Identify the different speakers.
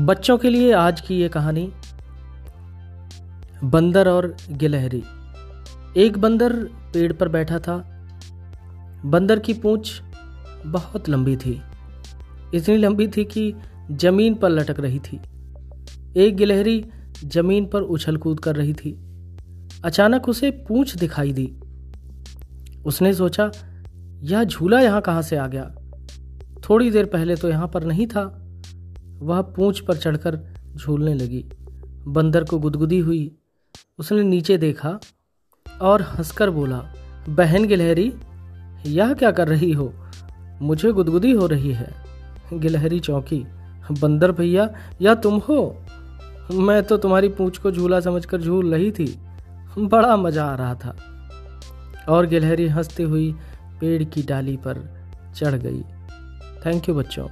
Speaker 1: बच्चों के लिए आज की ये कहानी, बंदर और गिलहरी। एक बंदर पेड़ पर बैठा था। बंदर की पूंछ बहुत लंबी थी। इतनी लंबी थी कि ज़मीन पर लटक रही थी। एक गिलहरी ज़मीन पर उछल कूद कर रही थी। अचानक उसे पूंछ दिखाई दी। उसने सोचा, यह झूला यहाँ कहाँ से आ गया? थोड़ी देर पहले तो यहाँ पर नहीं था। वह पूंछ पर चढ़कर झूलने लगी। बंदर को गुदगुदी हुई। उसने नीचे देखा और हंसकर बोला, बहन गिलहरी, यह क्या कर रही हो? मुझे गुदगुदी हो रही है। गिलहरी चौंकी, बंदर भैया, या तुम हो? मैं तो तुम्हारी पूंछ को झूला समझकर झूल रही थी। बड़ा मज़ा आ रहा था। और गिलहरी हंसती हुई पेड़ की डाली पर चढ़ गई। थैंक यू बच्चों।